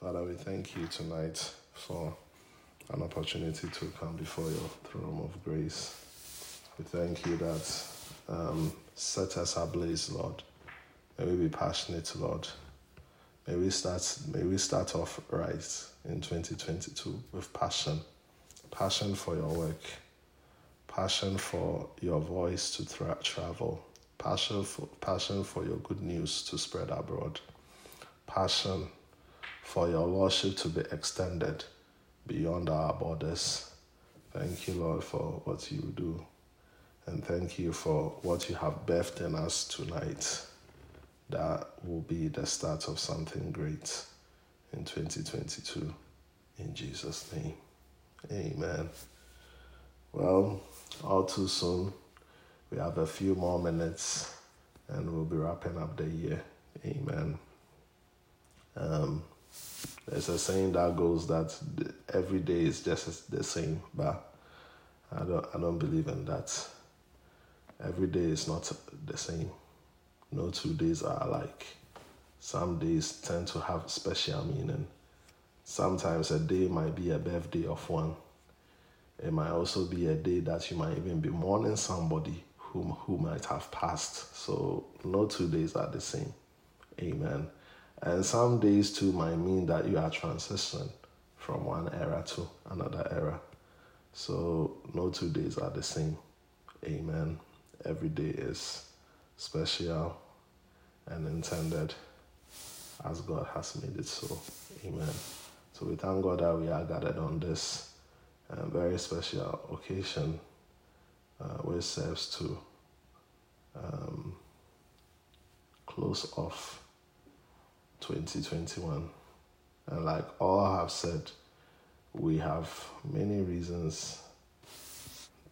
Father, we thank you tonight for an opportunity to come before your throne of grace. We thank you that um, set us ablaze, Lord. May we be passionate, Lord. May we start. May we start off right in 2022 with passion, passion for your work, passion for your voice to tra- travel, passion for passion for your good news to spread abroad, passion for your lordship to be extended beyond our borders. Thank you, Lord, for what you do. And thank you for what you have birthed in us tonight. That will be the start of something great in 2022. In Jesus' name. Amen. Well, all too soon. We have a few more minutes and we'll be wrapping up the year. Amen. Um, there's a saying that goes that every day is just the same, but I don't I don't believe in that. Every day is not the same. No two days are alike. Some days tend to have special meaning. Sometimes a day might be a birthday of one. It might also be a day that you might even be mourning somebody whom who might have passed. So no two days are the same. Amen. And some days too might mean that you are transitioning from one era to another era. So no two days are the same. Amen. Every day is special and intended as God has made it so. Amen. So we thank God that we are gathered on this uh, very special occasion, uh, which serves to um, close off 2021. And like all have said, we have many reasons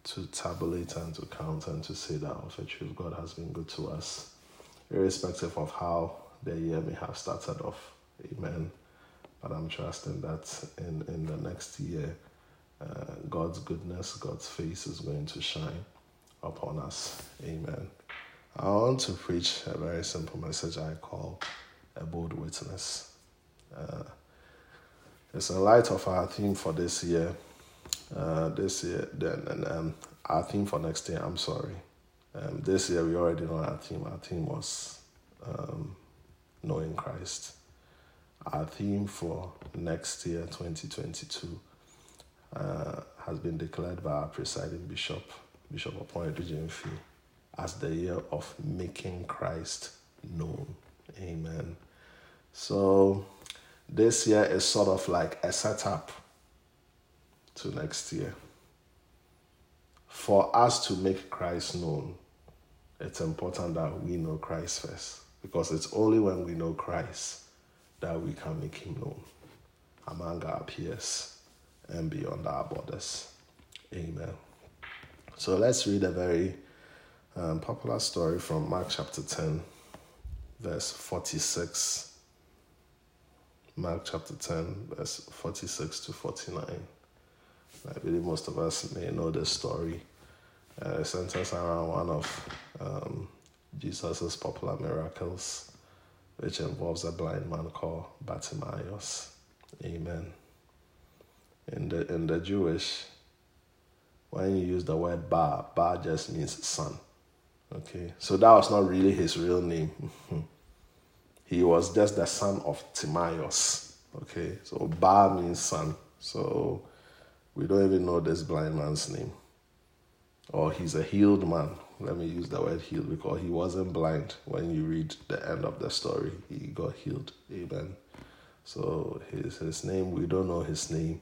to tabulate and to count and to say that of truth God has been good to us, irrespective of how the year may have started off. Amen. But I'm trusting that in, in the next year, uh, God's goodness, God's face is going to shine upon us. Amen. I want to preach a very simple message I call a bold witness. Uh, it's in light of our theme for this year. Uh, this year, then, and um, our theme for next year. I'm sorry. Um, this year we already know our theme. Our theme was um, knowing Christ. Our theme for next year, 2022, uh, has been declared by our presiding bishop, Bishop Appointed Jimfi, as the year of making Christ known. Amen. So this year is sort of like a setup to next year. For us to make Christ known, it's important that we know Christ first. Because it's only when we know Christ that we can make him known among our peers and beyond our borders. Amen. So let's read a very um, popular story from Mark chapter 10, verse 46. Mark chapter 10, verse 46 to 49. I believe most of us may know this story. Uh, it centers around one of um, Jesus' popular miracles, which involves a blind man called Bartimaeus. Amen. In the in the Jewish, when you use the word bar, bar just means son. Okay, so that was not really his real name. he was just the son of Timaeus. Okay, so bar means son. So we don't even know this blind man's name. Or he's a healed man. Let me use the word healed because he wasn't blind when you read the end of the story. He got healed. Amen. So his his name, we don't know his name.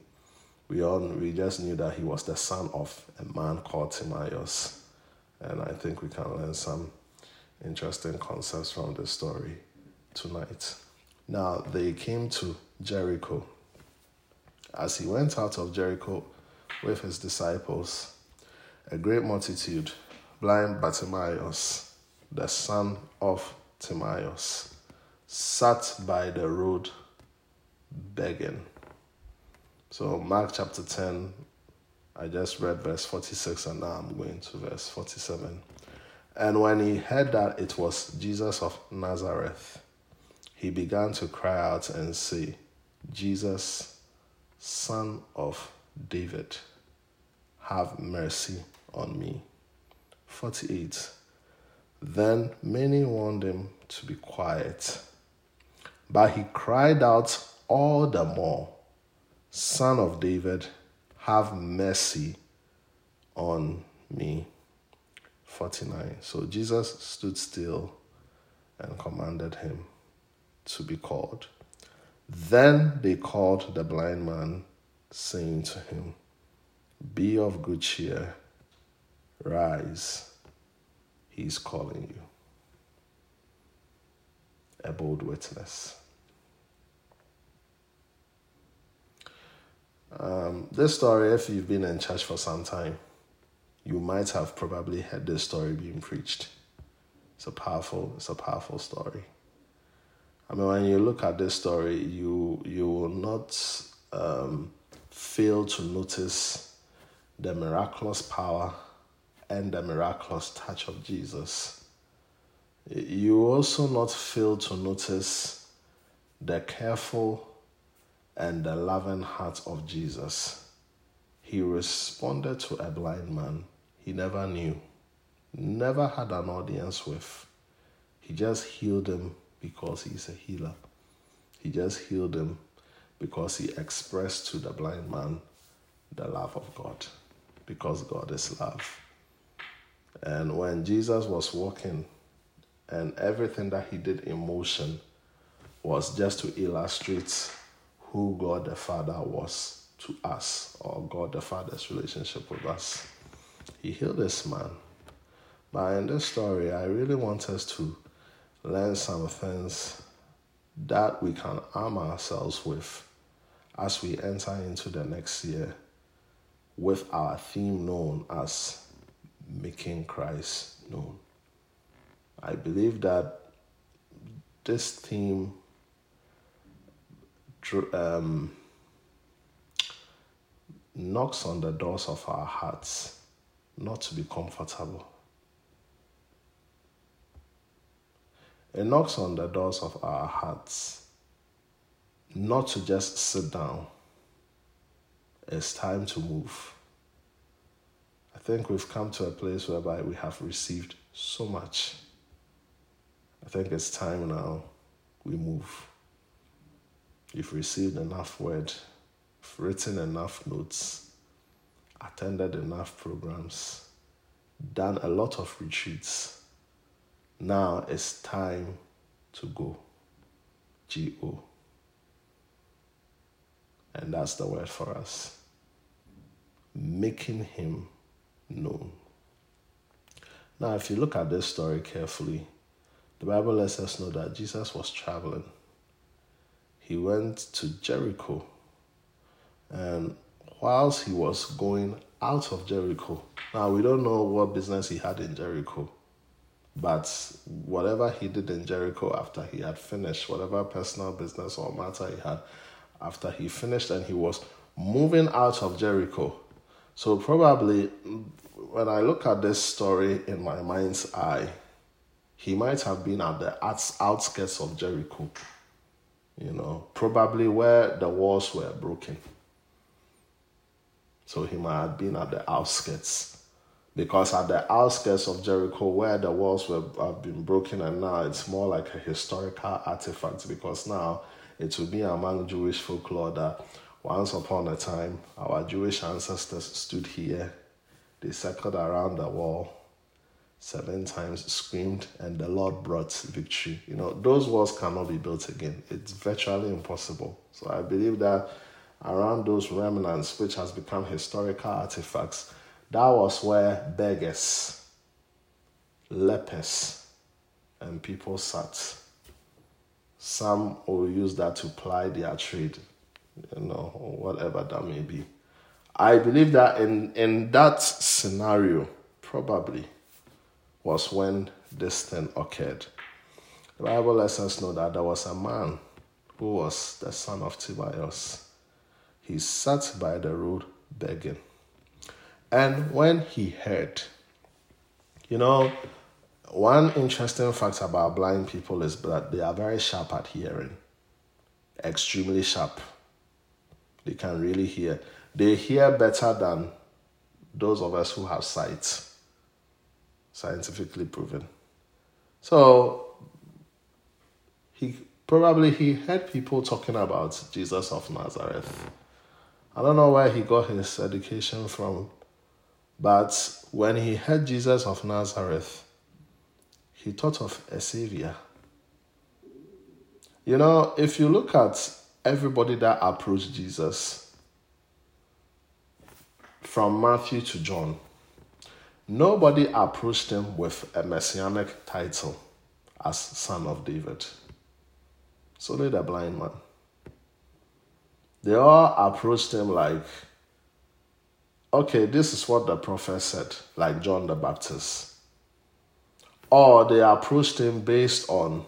We all we just knew that he was the son of a man called Timaeus. And I think we can learn some interesting concepts from this story tonight. Now they came to Jericho. As he went out of Jericho with his disciples, a great multitude, blind Bartimaeus, the son of Timaeus, sat by the road begging. So, Mark chapter 10, I just read verse 46 and now I'm going to verse 47. And when he heard that it was Jesus of Nazareth, he began to cry out and say, Jesus, son of David, have mercy on me. 48. Then many warned him to be quiet. But he cried out all the more, Son of David, have mercy on me. 49. So Jesus stood still and commanded him to be called. Then they called the blind man, saying to him, Be of good cheer, rise, he is calling you. A bold witness. Um, this story, if you've been in church for some time, you might have probably heard this story being preached. It's a powerful, it's a powerful story. I mean, when you look at this story, you you will not um, fail to notice the miraculous power and the miraculous touch of Jesus. You also not fail to notice the careful and the loving heart of Jesus. He responded to a blind man he never knew, never had an audience with. He just healed him because he's a healer. He just healed him because he expressed to the blind man the love of God, because God is love. And when Jesus was walking, and everything that he did in motion was just to illustrate who God the Father was to us, or God the Father's relationship with us. He healed this man. But in this story, I really want us to learn some things that we can arm ourselves with as we enter into the next year with our theme known as making Christ known. I believe that this theme um, knocks on the doors of our hearts not to be comfortable. It knocks on the doors of our hearts not to just sit down. It's time to move. I think we've come to a place whereby we have received so much. I think it's time now we move. You've received enough word, written enough notes, attended enough programs, done a lot of retreats. Now it's time to go. G O. And that's the word for us. Making him known. Now, if you look at this story carefully, the Bible lets us know that Jesus was traveling. He went to Jericho. And whilst he was going out of Jericho, now we don't know what business he had in Jericho, but whatever he did in Jericho after he had finished, whatever personal business or matter he had after he finished and he was moving out of Jericho. So, probably when I look at this story in my mind's eye, he might have been at the outskirts of Jericho, you know, probably where the walls were broken. So he might have been at the outskirts. Because at the outskirts of Jericho, where the walls were have been broken, and now it's more like a historical artifact. Because now it will be among Jewish folklore that once upon a time our Jewish ancestors stood here, they circled around the wall seven times, screamed, and the Lord brought victory. You know, those walls cannot be built again. It's virtually impossible. So I believe that around those remnants, which has become historical artifacts, that was where beggars, lepers, and people sat. Some will use that to ply their trade, you know, whatever that may be. I believe that in, in that scenario, probably was when this thing occurred. The Bible lets us know that there was a man who was the son of Timaeus he sat by the road begging. And when he heard, you know, one interesting fact about blind people is that they are very sharp at hearing. extremely sharp. They can really hear. They hear better than those of us who have sight, scientifically proven. So he probably he heard people talking about Jesus of Nazareth. I don't know where he got his education from, but when he heard Jesus of Nazareth, he thought of a savior. You know, if you look at everybody that approached Jesus from Matthew to John, nobody approached him with a messianic title as son of David. So did the blind man. They all approached him like, okay, this is what the prophet said, like John the Baptist. Or they approached him based on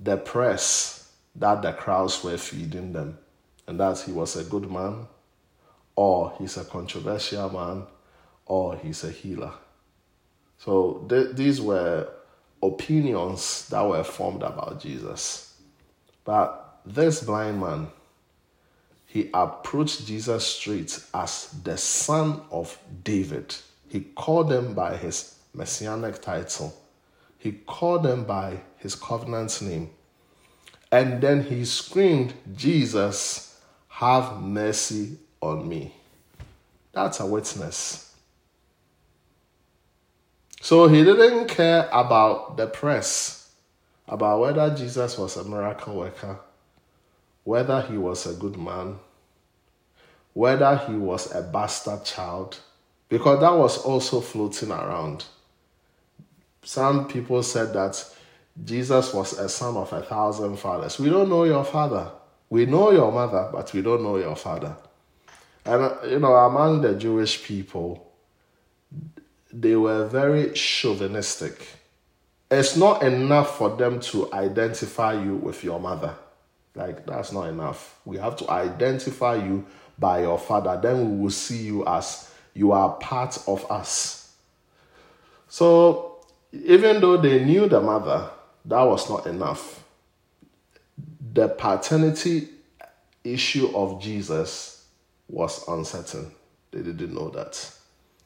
the press that the crowds were feeding them, and that he was a good man, or he's a controversial man, or he's a healer. So th- these were opinions that were formed about Jesus. But this blind man, he approached Jesus straight as the son of David. He called him by his messianic title. He called him by his covenant name. And then he screamed, Jesus, have mercy on me. That's a witness. So he didn't care about the press, about whether Jesus was a miracle worker, whether he was a good man, whether he was a bastard child, because that was also floating around. Some people said that Jesus was a son of a thousand fathers. We don't know your father. We know your mother, but we don't know your father. And, uh, you know, among the Jewish people, they were very chauvinistic. It's not enough for them to identify you with your mother. Like, that's not enough. We have to identify you by your father. Then we will see you as you are part of us. So, even though they knew the mother, that was not enough. The paternity issue of Jesus was uncertain. They didn't know that.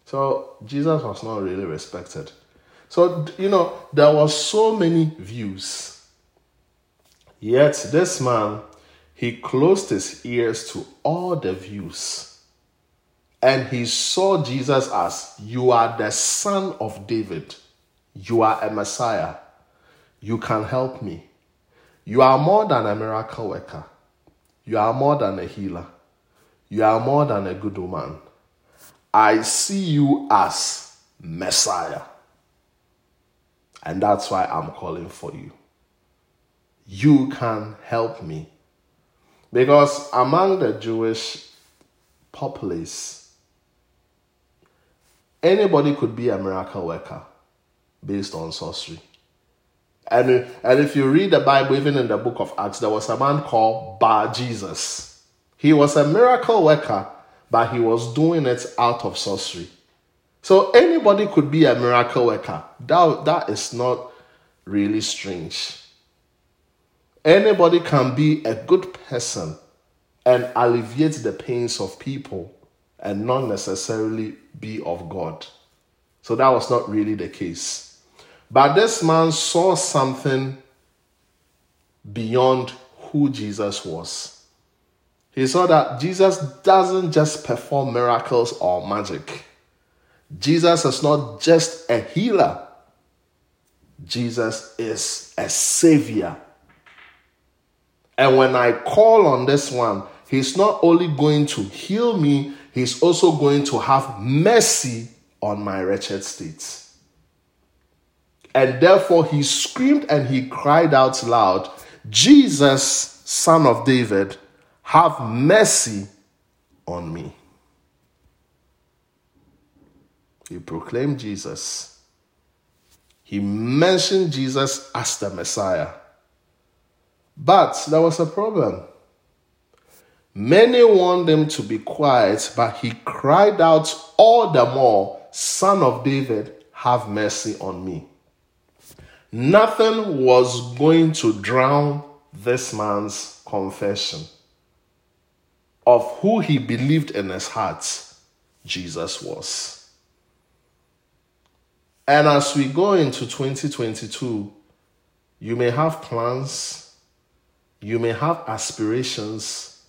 So Jesus was not really respected. So, you know, there were so many views. Yet this man, he closed his ears to all the views. And he saw Jesus as, You are the son of David. You are a Messiah. You can help me. You are more than a miracle worker. You are more than a healer. You are more than a good woman. I see you as Messiah. And that's why I'm calling for you. You can help me. Because among the Jewish populace, anybody could be a miracle worker based on sorcery. And, and if you read the Bible, even in the book of Acts, there was a man called Bar Jesus. He was a miracle worker, but he was doing it out of sorcery. So anybody could be a miracle worker. That, that is not really strange. Anybody can be a good person and alleviate the pains of people and not necessarily be of God. So that was not really the case. But this man saw something beyond who Jesus was. He saw that Jesus doesn't just perform miracles or magic. Jesus is not just a healer. Jesus is a savior. And when I call on this one, he's not only going to heal me, he's also going to have mercy on my wretched state. And therefore he screamed and he cried out loud, Jesus, son of David, have mercy on me. He proclaimed Jesus. He mentioned Jesus as the Messiah. But there was a problem. Many wanted him to be quiet, but he cried out all the more, Son of David, have mercy on me. Nothing was going to drown this man's confession of who he believed in his heart Jesus was. And as we go into 2022, you may have plans, you may have aspirations,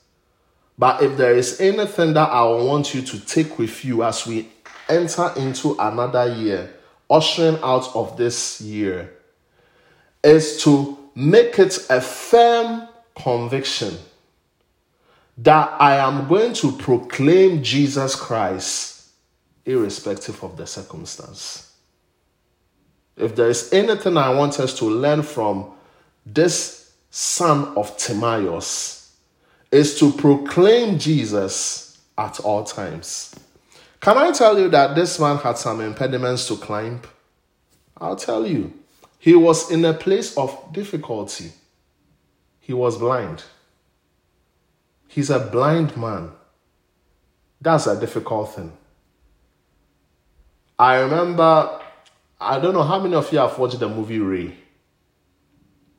but if there is anything that I want you to take with you as we enter into another year, ushering out of this year, is to make it a firm conviction that I am going to proclaim Jesus Christ irrespective of the circumstance. If there is anything I want us to learn from this son of Timaeus, is to proclaim Jesus at all times. Can I tell you that this man had some impediments to climb? I'll tell you. He was in a place of difficulty. He was blind. He's a blind man. That's a difficult thing. I remember, I don't know how many of you have watched the movie Ray.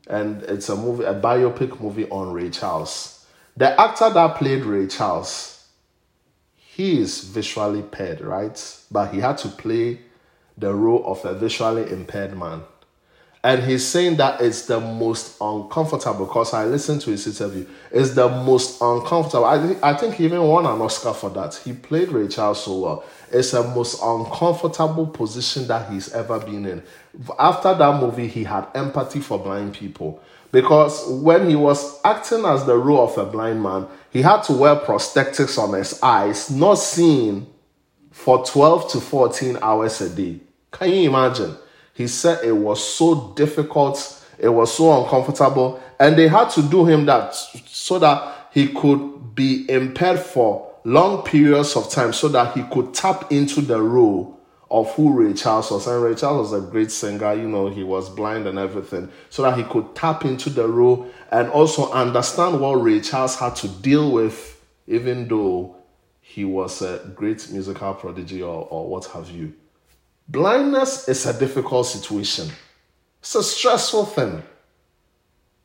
And it's a movie, a biopic movie on Ray Charles. The actor that played Ray Charles, he is visually impaired, right? But he had to play the role of a visually impaired man. And he's saying that it's the most uncomfortable because I listened to his interview. It's the most uncomfortable. I, th- I think he even won an Oscar for that. He played Ray Charles so well. It's the most uncomfortable position that he's ever been in. After that movie, he had empathy for blind people because when he was acting as the role of a blind man, he had to wear prosthetics on his eyes, not seeing for 12 to 14 hours a day. Can you imagine? He said it was so difficult, it was so uncomfortable, and they had to do him that so that he could be impaired for long periods of time so that he could tap into the role of who Ray Charles was. And Ray Charles was a great singer, you know, he was blind and everything, so that he could tap into the role and also understand what Ray Charles had to deal with, even though he was a great musical prodigy or, or what have you. Blindness is a difficult situation. It's a stressful thing.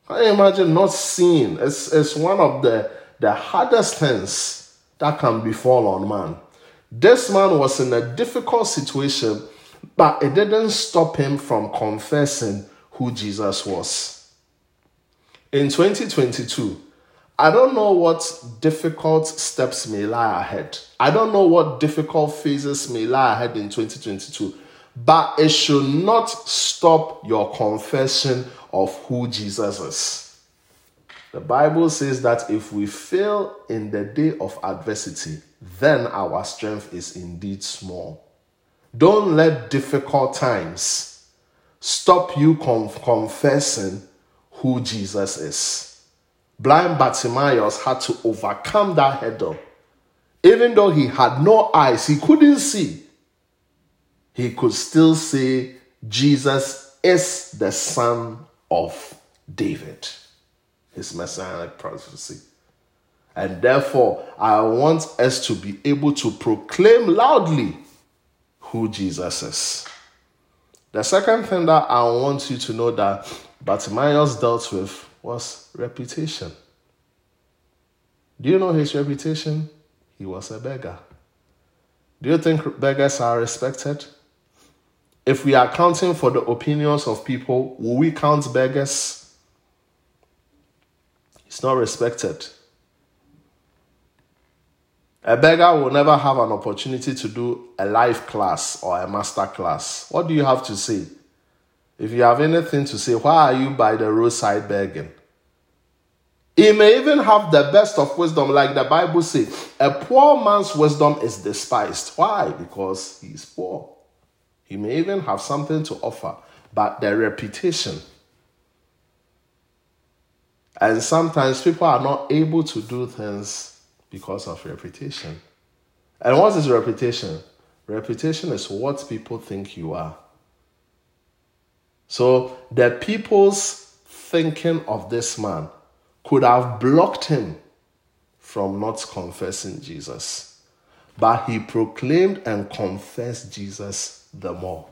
I imagine not seeing. It's, it's one of the, the hardest things that can befall on man. This man was in a difficult situation, but it didn't stop him from confessing who Jesus was. In 2022, I don't know what difficult steps may lie ahead. I don't know what difficult phases may lie ahead in 2022, but it should not stop your confession of who Jesus is. The Bible says that if we fail in the day of adversity, then our strength is indeed small. Don't let difficult times stop you from confessing who Jesus is blind Bartimaeus had to overcome that hurdle. Even though he had no eyes, he couldn't see, he could still say, Jesus is the son of David. His messianic prophecy. And therefore, I want us to be able to proclaim loudly who Jesus is. The second thing that I want you to know that Bartimaeus dealt with was reputation. Do you know his reputation? He was a beggar. Do you think beggars are respected? If we are counting for the opinions of people, will we count beggars? He's not respected. A beggar will never have an opportunity to do a live class or a master class. What do you have to say? If you have anything to say, why are you by the roadside begging? He may even have the best of wisdom, like the Bible says. A poor man's wisdom is despised. Why? Because he's poor. He may even have something to offer, but the reputation. And sometimes people are not able to do things because of reputation. And what is reputation? Reputation is what people think you are. So the people's thinking of this man could have blocked him from not confessing Jesus. But he proclaimed and confessed Jesus the more.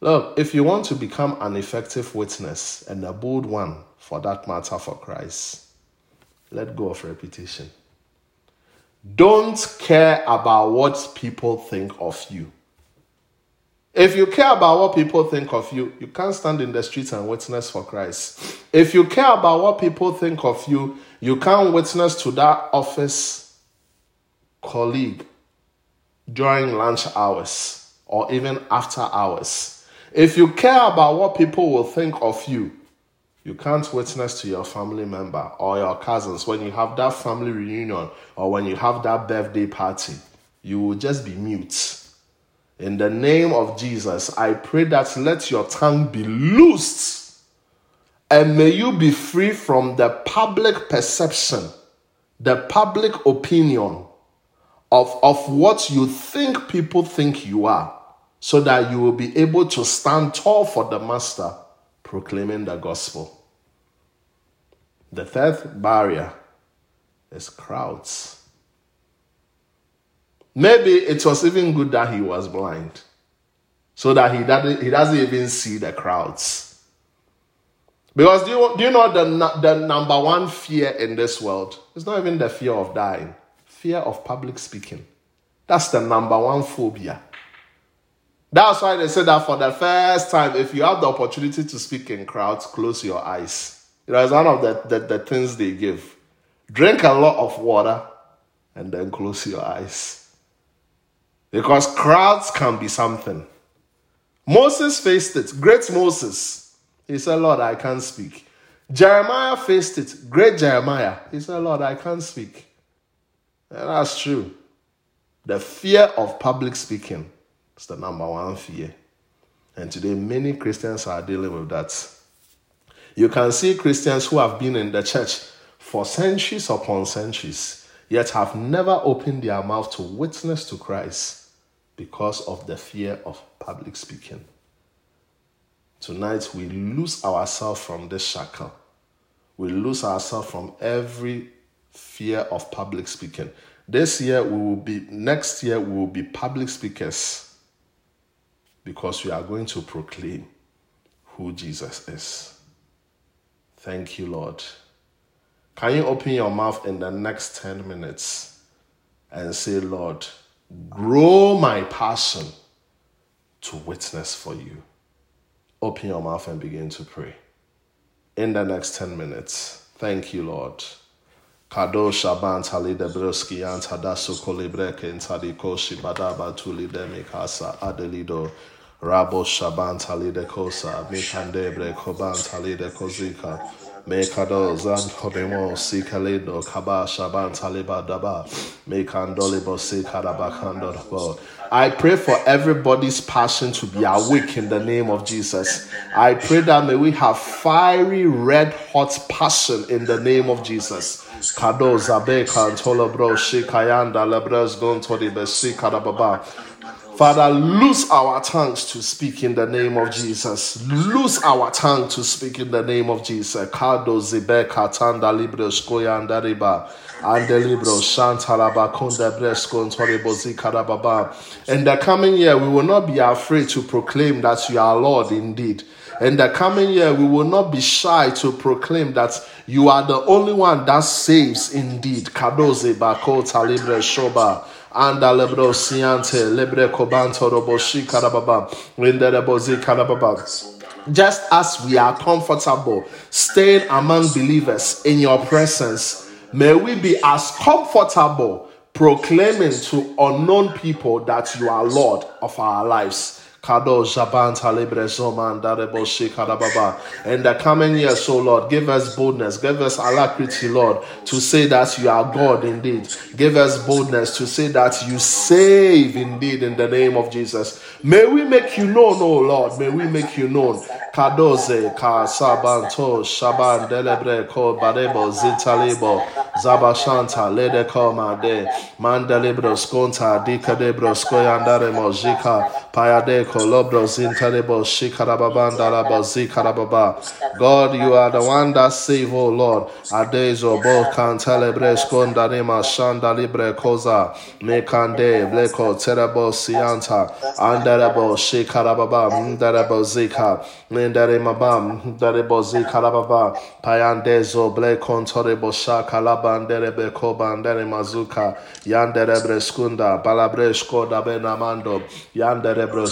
Look, if you want to become an effective witness and a bold one for that matter for Christ. Let go of reputation. Don't care about what people think of you. If you care about what people think of you, you can't stand in the streets and witness for Christ. If you care about what people think of you, you can't witness to that office colleague during lunch hours or even after hours. If you care about what people will think of you, you can't witness to your family member or your cousins when you have that family reunion or when you have that birthday party. You will just be mute. In the name of Jesus, I pray that let your tongue be loosed and may you be free from the public perception, the public opinion of, of what you think people think you are, so that you will be able to stand tall for the Master, proclaiming the gospel. The third barrier is crowds. Maybe it was even good that he was blind, so that he doesn't, he doesn't even see the crowds. Because do you, do you know the, the number one fear in this world? It's not even the fear of dying, fear of public speaking. That's the number one phobia. That's why they say that for the first time, if you have the opportunity to speak in crowds, close your eyes. You know, it's one of the, the, the things they give. Drink a lot of water and then close your eyes. Because crowds can be something. Moses faced it. Great Moses. He said, Lord, I can't speak. Jeremiah faced it. Great Jeremiah. He said, Lord, I can't speak. And that's true. The fear of public speaking is the number one fear. And today, many Christians are dealing with that. You can see Christians who have been in the church for centuries upon centuries, yet have never opened their mouth to witness to Christ because of the fear of public speaking. Tonight, we lose ourselves from this shackle. We lose ourselves from every fear of public speaking. This year, we will be, next year, we will be public speakers because we are going to proclaim who Jesus is. Thank you, Lord. Can you open your mouth in the next 10 minutes and say, Lord, grow my passion to witness for you? Open your mouth and begin to pray. In the next 10 minutes. Thank you, Lord. Kado shaban tali shibadaba tuli de mikasa adelido. Rabo Shaban Talide Kosa, Mikandebre Koban Talide Kozika, Mekado Zan Kodemo Sikalido Kaba Shaban Taliba Daba, Mekandolibo Sikarabakando. I pray for everybody's passion to be awake in the name of Jesus. I pray that may we have fiery red hot passion in the name of Jesus. Kado Zabe Kantolo Bro Shikayanda Lebres Gontodi Besi Karababa. Father, loose our tongues to speak in the name of Jesus. Loose our tongue to speak in the name of Jesus. Kado zibe katanda libre skoyanda riba. Ande libro shantalaba kunda bresko ntoribozi karababa. In the coming year, we will not be afraid to proclaim that you are Lord indeed. In the coming year, we will not be shy to proclaim that you are the only one that saves indeed. Kadoze bako shoba anda lebro siante lebre kobanto karababa just as we are comfortable staying among believers in your presence may we be as comfortable proclaiming to unknown people that you are lord of our lives Kado Jaban Talibre Zoman Dareboshi Kadababa. In the coming years, so Lord, give us boldness, give us alacrity, Lord, to say that you are God indeed. Give us boldness to say that you save indeed in the name of Jesus. May we make you known, oh Lord. May we make you known. Kadoze Ka Sabanto Shaban Delebre Ko Barebo Zitalebo Zabashanta Lede Koma De Mandelebro Skonta Dikadebro Skoyandaremo Jika Payade God, you are the one that save, oh Lord. Adezo, Bo, Cantelebre, Skondarima, Shanda Libre, Koza, Mekande, Bleko, Terebo, Sianta, Anderebo, Shikarababa, Ndarebo, Zika, Mindarimabam, Ndarebo, Zikarababa, Payandezo, Blekon, Torebo, Shakalabanderebe, Kobandere, Mazuka, Yanderebre, Skunda, Balabre, Skoda, Benamando, Yanderebro,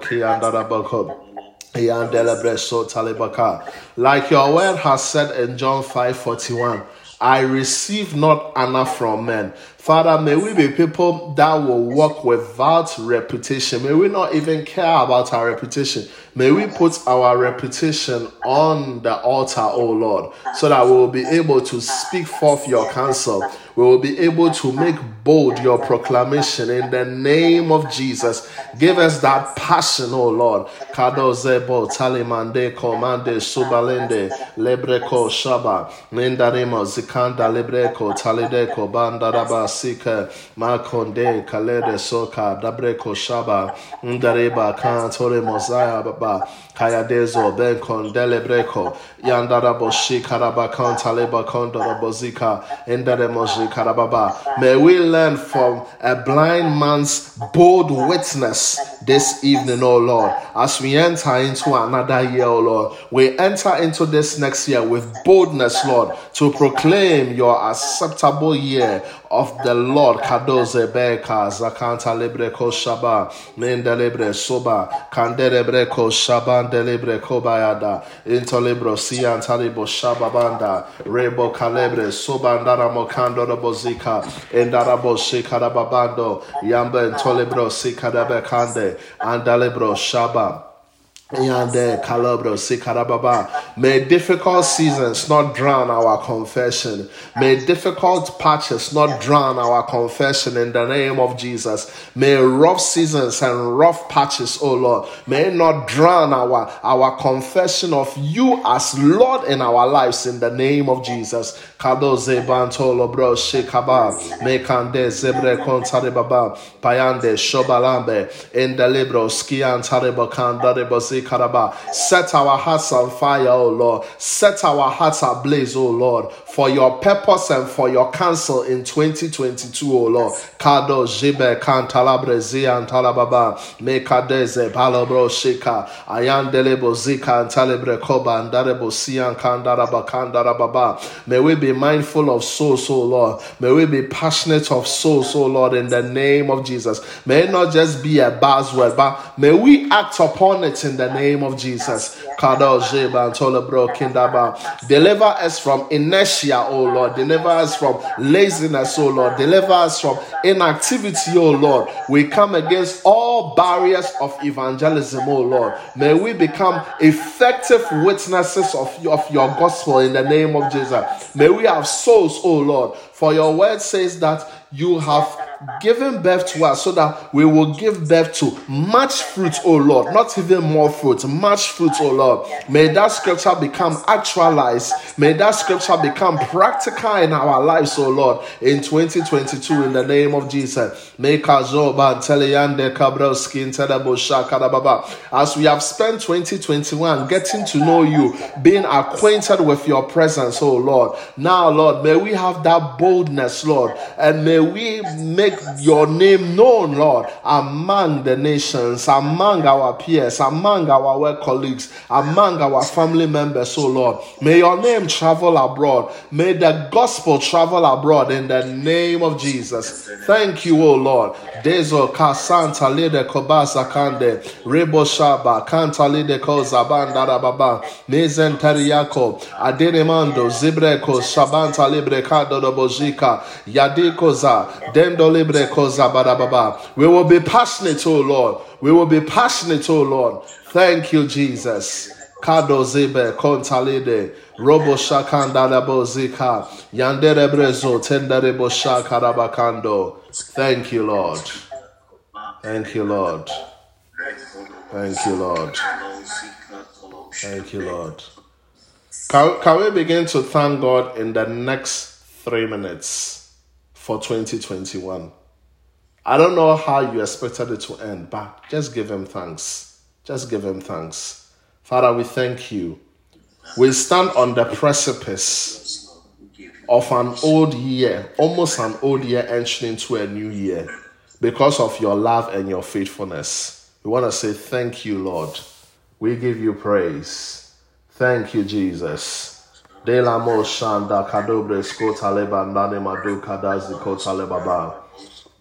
Kiandaraboko. Like your word has said in John 5 41, I receive not honor from men. Father, may we be people that will walk without reputation. May we not even care about our reputation. May we put our reputation on the altar, O Lord, so that we will be able to speak forth your counsel. We will be able to make bold your proclamation in the name of Jesus. Give us that passion, O Lord. Kado zebo talimande komande subalende lebreko shaba mindarimo zikanda lebreko talideko bandaraba sika makonde kalede soka dabreko shaba ndareba kayadezo karababa may we learn from a blind man's bold witness this evening, oh Lord. As we enter into another year, oh Lord, we enter into this next year with boldness, Lord, to proclaim your acceptable year of the Lord. Kadoze beka zakanta libre ko shaba mende libre soba kandere ko shaban delibre ko bayada libro sian talibo shaba banda rebo kalebre soba ndara mokando bozika endara bo shikara babando yamba entolibro sikada bekande andalebro shaba May difficult seasons not drown our confession. May difficult patches not drown our confession in the name of Jesus. May rough seasons and rough patches, oh Lord, may not drown our, our confession of you as Lord in our lives in the name of Jesus. Kadoze Bantolo Bro Shikaba. Mekande Zebre Kontaribaba. Payande Shobalambe. Libro Skian Taribakanda Karaba. Set our hearts on fire, O Lord. Set our hearts ablaze, O Lord, for your purpose and for your counsel in 2022, O Lord. Kado Jibe Kantalabre Zian Talababa. Mekadeze Palabro Shika. Ayandelebo Zika and Talebre Koba and Darebo Sian Kandaraba Kandarababa. May we be mindful of souls, O Lord. May we be passionate of souls, O Lord, in the name of Jesus. May it not just be a buzzword, but may we act upon it in the name of Jesus. Deliver us from inertia, O Lord. Deliver us from laziness, O Lord. Deliver us from inactivity, O Lord. We come against all barriers of evangelism, O Lord. May we become effective witnesses of, of your gospel in the name of Jesus. May we have souls, O Lord. For your word says that you have given birth to us so that we will give birth to much fruit, O Lord. Not even more fruit, much fruit, O Lord. May that scripture become actualized. May that scripture become practical in our lives, O Lord, in 2022 in the name of Jesus. As we have spent 2021 getting to know you, being acquainted with your presence, O Lord. Now, Lord, may we have that boldness, Lord, and may we make your name known, Lord, among the nations, among our peers, among our work colleagues, among our family members, oh Lord. May your name travel abroad. May the gospel travel abroad in the name of Jesus. Thank you, oh Lord. Dezo kasanta lide kobasa kande rebo shaba kanta lide ko zabanda rababa mezen teriyako adenemando zibreko shabanta libre kado dobojika yadiko za dendo libre ko we will be passionate oh lord we will be passionate oh lord thank you jesus kado kontalide robo shakanda rabozika yandere brezo. Thank you, Lord. Thank you, Lord. Thank you, Lord. Thank you, Lord. Can, can we begin to thank God in the next three minutes for 2021? I don't know how you expected it to end, but just give him thanks. Just give him thanks. Father, we thank you. We stand on the precipice of an old year, almost an old year entering into a new year because of your love and your faithfulness. We want to say thank you, Lord. We give you praise. Thank you, Jesus. De la mo shanda kadobre skota leba ndane madu kadazi kota lebaba.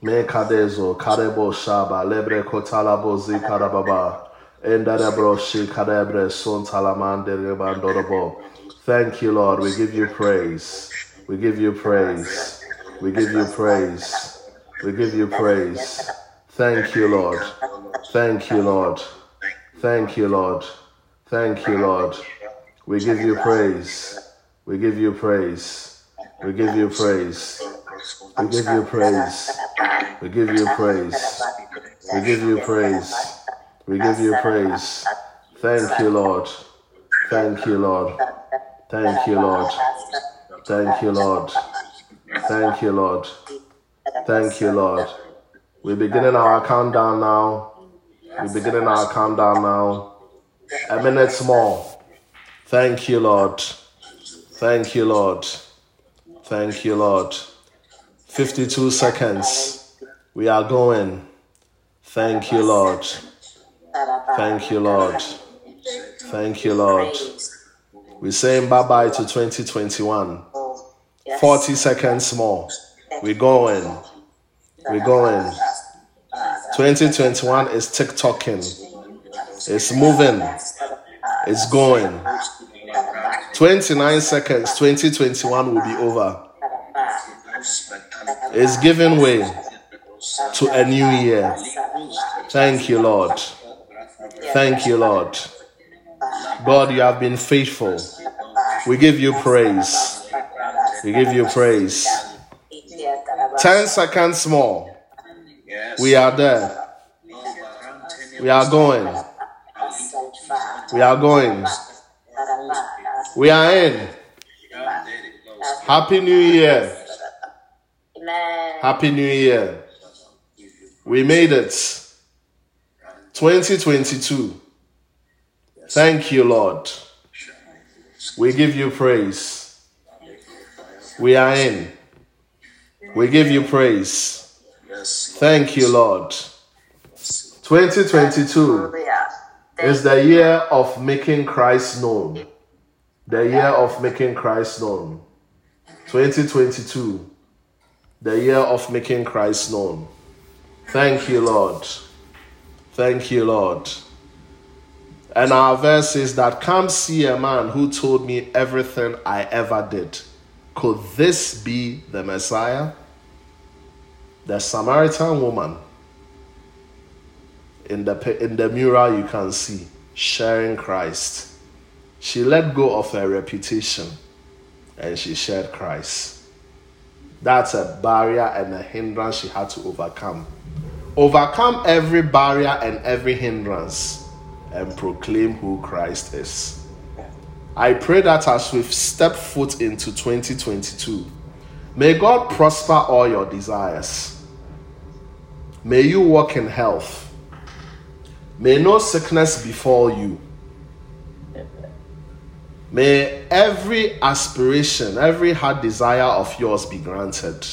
Me kadezo karebo shaba lebre kota labozi karababa. Endarebro shi kadebre son talamande rebandorobo. Thank you, Lord. We give you praise. We give you praise. We give you praise. We give you praise. Thank you, Lord. Thank you, Lord. Thank you, Lord. Thank you, Lord. We give you praise. We give you praise. We give you praise. We give you praise. We give you praise. We give you praise. We give you praise. Thank you, Lord. Thank you, Lord. Thank you, Lord. Thank you, Lord. Thank you, Lord. Thank you, Lord. We're beginning our countdown now. We're beginning our countdown now. A minute more. Thank you, Lord. Thank you, Lord. Thank you, Lord. 52 seconds. We are going. Thank you, Lord. Thank you, Lord. Thank you, Lord. We're saying bye bye to 2021. 40 seconds more. We're going. We're going. 2021 is tick-tocking. It's moving. It's going. 29 seconds. 2021 will be over. It's giving way to a new year. Thank you, Lord. Thank you, Lord. God, you have been faithful. We give you praise. We give you praise. 10 seconds more. We are there. We are going. We are going. We are in. Happy New Year. Happy New Year. We made it. 2022. Thank you, Lord. We give you praise. We are in. We give you praise. Thank you, Lord. 2022 is the year of making Christ known. The year of making Christ known. 2022, the year of making Christ known. Thank you, Lord. Thank you, Lord. And our verse is that come see a man who told me everything I ever did. Could this be the Messiah? The Samaritan woman in the, in the mural you can see sharing Christ. She let go of her reputation and she shared Christ. That's a barrier and a hindrance she had to overcome. Overcome every barrier and every hindrance and proclaim who Christ is. I pray that as we've stepped foot into 2022, may God prosper all your desires. May you walk in health. May no sickness befall you. May every aspiration, every heart desire of yours be granted.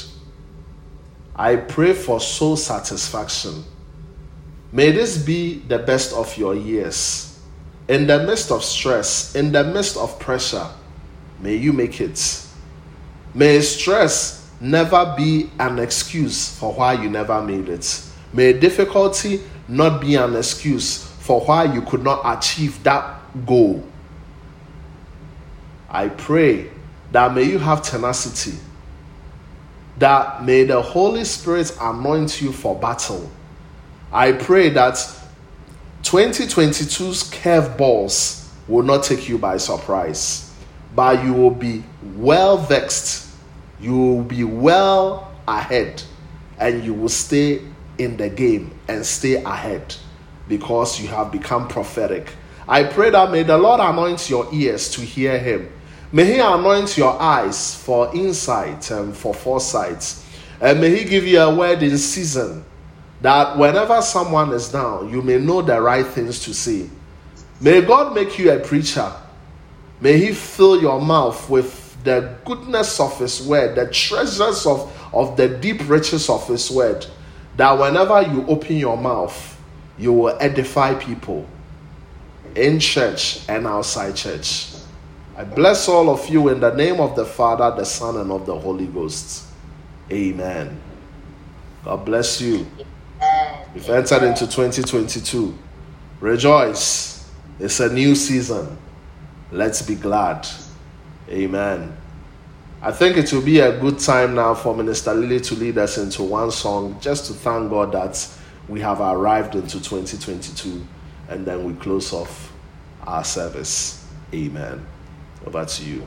I pray for soul satisfaction. May this be the best of your years. In the midst of stress, in the midst of pressure, may you make it. May stress never be an excuse for why you never made it. May difficulty not be an excuse for why you could not achieve that goal. I pray that may you have tenacity, that may the Holy Spirit anoint you for battle. I pray that 2022's curveballs will not take you by surprise, but you will be well vexed, you will be well ahead, and you will stay in the game and stay ahead because you have become prophetic. I pray that may the Lord anoint your ears to hear Him. May He anoint your eyes for insight and for foresight. And may He give you a word in season that whenever someone is down, you may know the right things to say. May God make you a preacher. May He fill your mouth with the goodness of His word, the treasures of, of the deep riches of His word, that whenever you open your mouth, you will edify people in church and outside church. I bless all of you in the name of the Father, the Son, and of the Holy Ghost. Amen. God bless you. We've entered into 2022. Rejoice. It's a new season. Let's be glad. Amen. I think it will be a good time now for Minister Lily to lead us into one song just to thank God that we have arrived into 2022 and then we close off our service. Amen. Over to you.